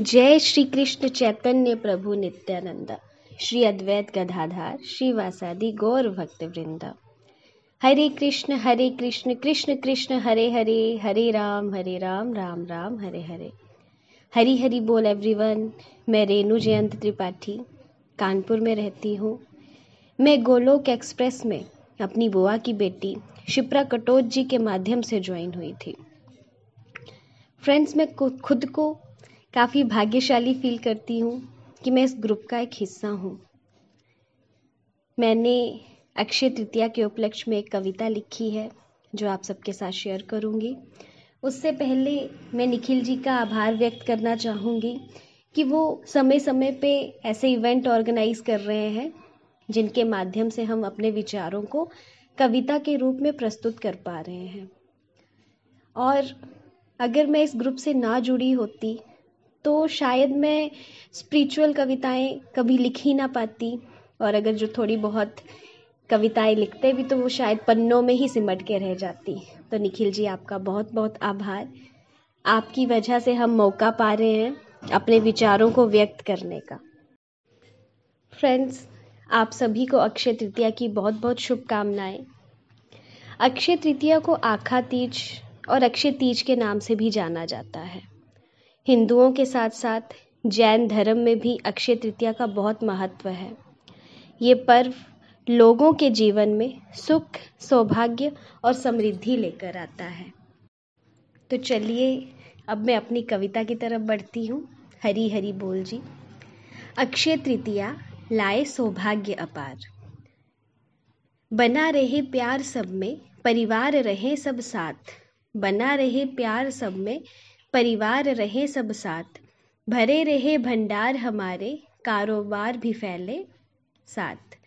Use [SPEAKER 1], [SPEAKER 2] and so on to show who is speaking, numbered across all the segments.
[SPEAKER 1] जय श्री कृष्ण चैतन्य प्रभु नित्यानंद। श्री अद्वैत गधाधार श्री वासादि गौर भक्त वृंद हरे कृष्ण हरे कृष्ण कृष्ण कृष्ण, हरे हरे हरे राम हरे राम राम राम, हरे हरे। हरी हरी बोल एवरीवन, मैं रेणु जयंत त्रिपाठी, कानपुर में रहती हूँ। मैं गोलोक एक्सप्रेस में अपनी बुआ की बेटी शिप्रा कटोच जी के माध्यम से ज्वाइन हुई थी। फ्रेंड्स, मैं खुद को काफ़ी भाग्यशाली फील करती हूँ कि मैं इस ग्रुप का एक हिस्सा हूँ। मैंने अक्षय तृतीया के उपलक्ष्य में एक कविता लिखी है, जो आप सबके साथ शेयर करूँगी। उससे पहले मैं निखिल जी का आभार व्यक्त करना चाहूँगी कि वो समय समय पे ऐसे इवेंट ऑर्गेनाइज कर रहे हैं, जिनके माध्यम से हम अपने विचारों को कविता के रूप में प्रस्तुत कर पा रहे हैं। और अगर मैं इस ग्रुप से ना जुड़ी होती तो शायद मैं स्पिरिचुअल कविताएँ कभी लिख ही ना पाती और अगर जो थोड़ी बहुत कविताएँ लिखते भी तो वो शायद पन्नों में ही सिमट के रह जाती। तो निखिल जी, आपका बहुत बहुत आभार। आपकी वजह से हम मौका पा रहे हैं अपने विचारों को व्यक्त करने का। फ्रेंड्स आप सभी को अक्षय तृतीया की बहुत बहुत शुभकामनाएँ। अक्षय तृतीया को आखा तीज और अक्षय तीज के नाम से भी जाना जाता है। हिंदुओं के साथ साथ जैन धर्म में भी अक्षय तृतीया का बहुत महत्व है। ये पर्व लोगों के जीवन में सुख, सौभाग्य और समृद्धि लेकर आता है। तो चलिए, अब मैं अपनी कविता की तरफ़ बढ़ती हूँ। हरी हरी बोल जी। अक्षय तृतीया लाए सौभाग्य अपार। बना रहे प्यार सब में, परिवार रहे सब साथ। बना रहे प्यार सब में परिवार रहे सब साथ। भरे रहे भंडार हमारे, कारोबार भी फैले साथ।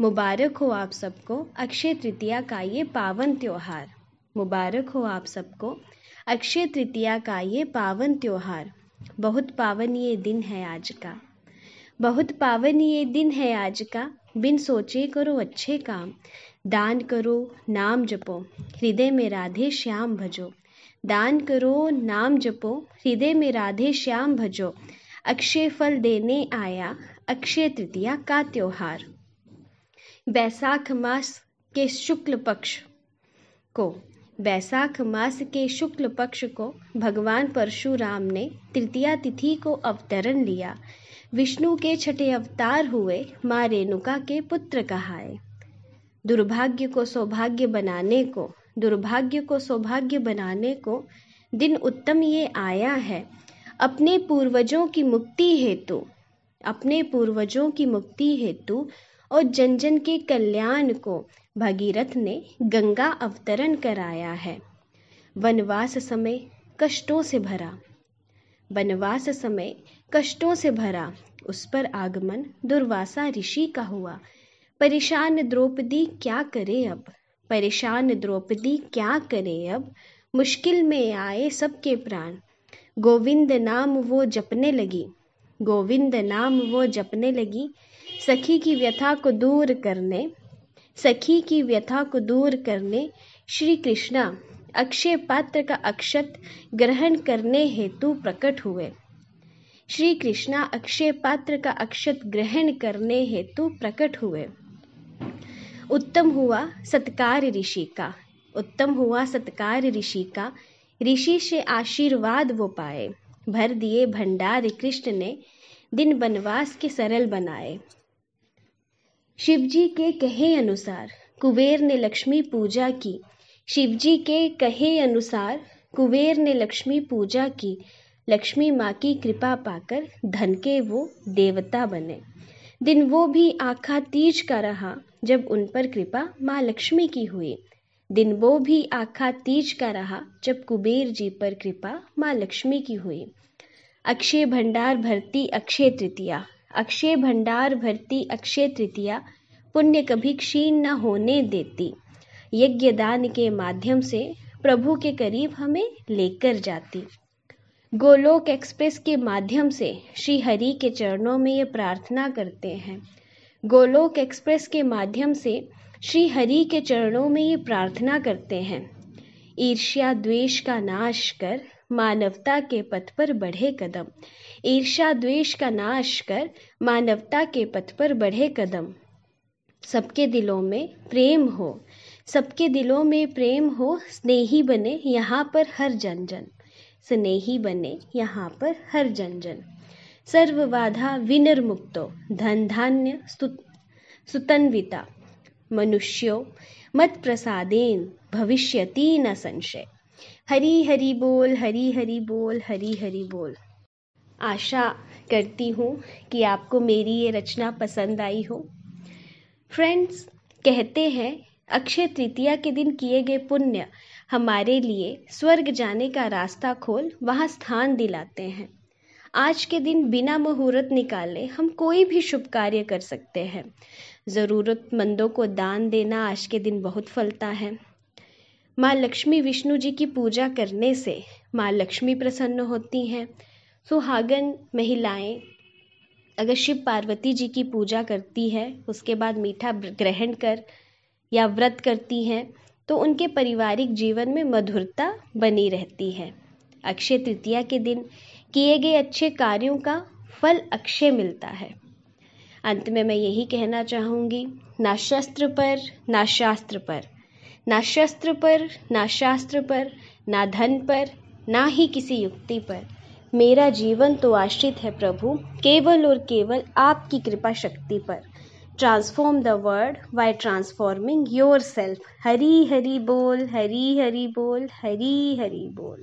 [SPEAKER 1] मुबारक हो आप सबको, अक्षय तृतीया का ये पावन त्यौहार। मुबारक हो आप सबको, अक्षय तृतीया का ये पावन त्यौहार। बहुत पावन ये दिन है आज का। बहुत पावन ये दिन है आज का। बिन सोचे करो अच्छे काम। दान करो, नाम जपो। हृदय में राधे श्याम भजो। दान करो, नाम जपो, हृदय में राधे श्याम भजो। अक्षय फल देने आया, अक्षय तृतीया का त्योहार। बैसाख मास के शुक्ल पक्ष को, बैसाख मास के शुक्ल पक्ष को भगवान परशुराम ने तृतीया तिथि को अवतरण लिया। विष्णु के छठे अवतार हुए, माँ रेणुका के पुत्र कहाए। दुर्भाग्य को सौभाग्य बनाने को दुर्भाग्य को सौभाग्य बनाने को दिन उत्तम ये आया है। अपने पूर्वजों की मुक्ति हेतु, अपने पूर्वजों की मुक्ति हेतु और जन जन के कल्याण को भगीरथ ने गंगा अवतरण कराया है। वनवास समय कष्टों से भरा, वनवास समय कष्टों से भरा, उस पर आगमन दुर्वासा ऋषि का हुआ। परेशान द्रौपदी क्या करे अब? परेशान द्रौपदी, क्या करे अब? मुश्किल में आए सबके प्राण। गोविंद नाम वो जपने लगी। गोविंद नाम वो जपने लगी। सखी की व्यथा को दूर करने, सखी की व्यथा को दूर करने श्री कृष्णा, अक्षय पात्र का अक्षत ग्रहण करने हेतु प्रकट हुए। श्री कृष्णा अक्षय पात्र का अक्षत ग्रहण करने हेतु प्रकट हुए। उत्तम हुआ सत्कार ऋषि का। उत्तम हुआ सत्कार ऋषि का। ऋषि से आशीर्वाद वो पाए। भर दिए भंडार कृष्ण ने, दिन वनवास के सरल बनाए। शिवजी के कहे अनुसार कुबेर ने लक्ष्मी पूजा की। शिवजी के कहे अनुसार कुबेर ने लक्ष्मी पूजा की। लक्ष्मी माँ की कृपा पाकर धन के वो देवता बने। दिन वो भी आखा तीज का रहा। जब उन पर कृपा माँ लक्ष्मी की हुई। दिन वो भी आखा तीज का रहा, जब कुबेर जी पर कृपा माँ लक्ष्मी की हुई। अक्षय भंडार भरती अक्षय तृतीया, अक्षय भंडार भरती अक्षय तृतीया, पुण्य कभी क्षीण न होने देती। यज्ञ दान के माध्यम से प्रभु के करीब हमें लेकर जाती। गोलोक एक्सप्रेस के माध्यम से श्री हरि के चरणों में ये प्रार्थना करते हैं। गोलोक एक्सप्रेस के माध्यम से श्री हरि के चरणों में ये प्रार्थना करते हैं। ईर्ष्या द्वेष का नाश कर मानवता के पथ पर बढ़े कदम। ईर्ष्या द्वेष का नाश कर मानवता के पथ पर बढ़े कदम। सबके दिलों में प्रेम हो, सबके दिलों में प्रेम हो, स्नेही बने यहाँ पर हर जन जन। स्नेही बने यहाँ पर हर जन जन। सर्व बाधा विनिर्मुक्तो धन धान्य सुतन्विता। मनुष्यो मत प्रसादेन भविष्यति न संशय। हरी हरी बोल, हरी हरी बोल, हरी हरी बोल। आशा करती हूँ कि आपको मेरी ये रचना पसंद आई हो। फ्रेंड्स कहते हैं, अक्षय तृतीया के दिन किए गए पुण्य हमारे लिए स्वर्ग जाने का रास्ता खोल, वहाँ स्थान दिलाते हैं। आज के दिन बिना मुहूर्त निकाले हम कोई भी शुभ कार्य कर सकते हैं। ज़रूरतमंदों को दान देना आज के दिन बहुत फलता है। माँ लक्ष्मी विष्णु जी की पूजा करने से माँ लक्ष्मी प्रसन्न होती हैं। सुहागन महिलाएँ अगर शिव पार्वती जी की पूजा करती है, उसके बाद मीठा ग्रहण कर या व्रत करती हैं तो उनके पारिवारिक जीवन में मधुरता बनी रहती है। अक्षय तृतीया के दिन किए गए अच्छे कार्यों का फल अक्षय मिलता है। अंत में मैं यही कहना चाहूँगी, ना शस्त्र पर, ना शास्त्र पर। ना शस्त्र पर, ना शास्त्र पर, ना धन पर, ना ही किसी युक्ति पर। मेरा जीवन तो आश्रित है प्रभु, केवल और केवल आपकी कृपा शक्ति पर। Transform the world by transforming yourself Hari Hari बोल, हरी हरी बोल, हरी हरी बोल।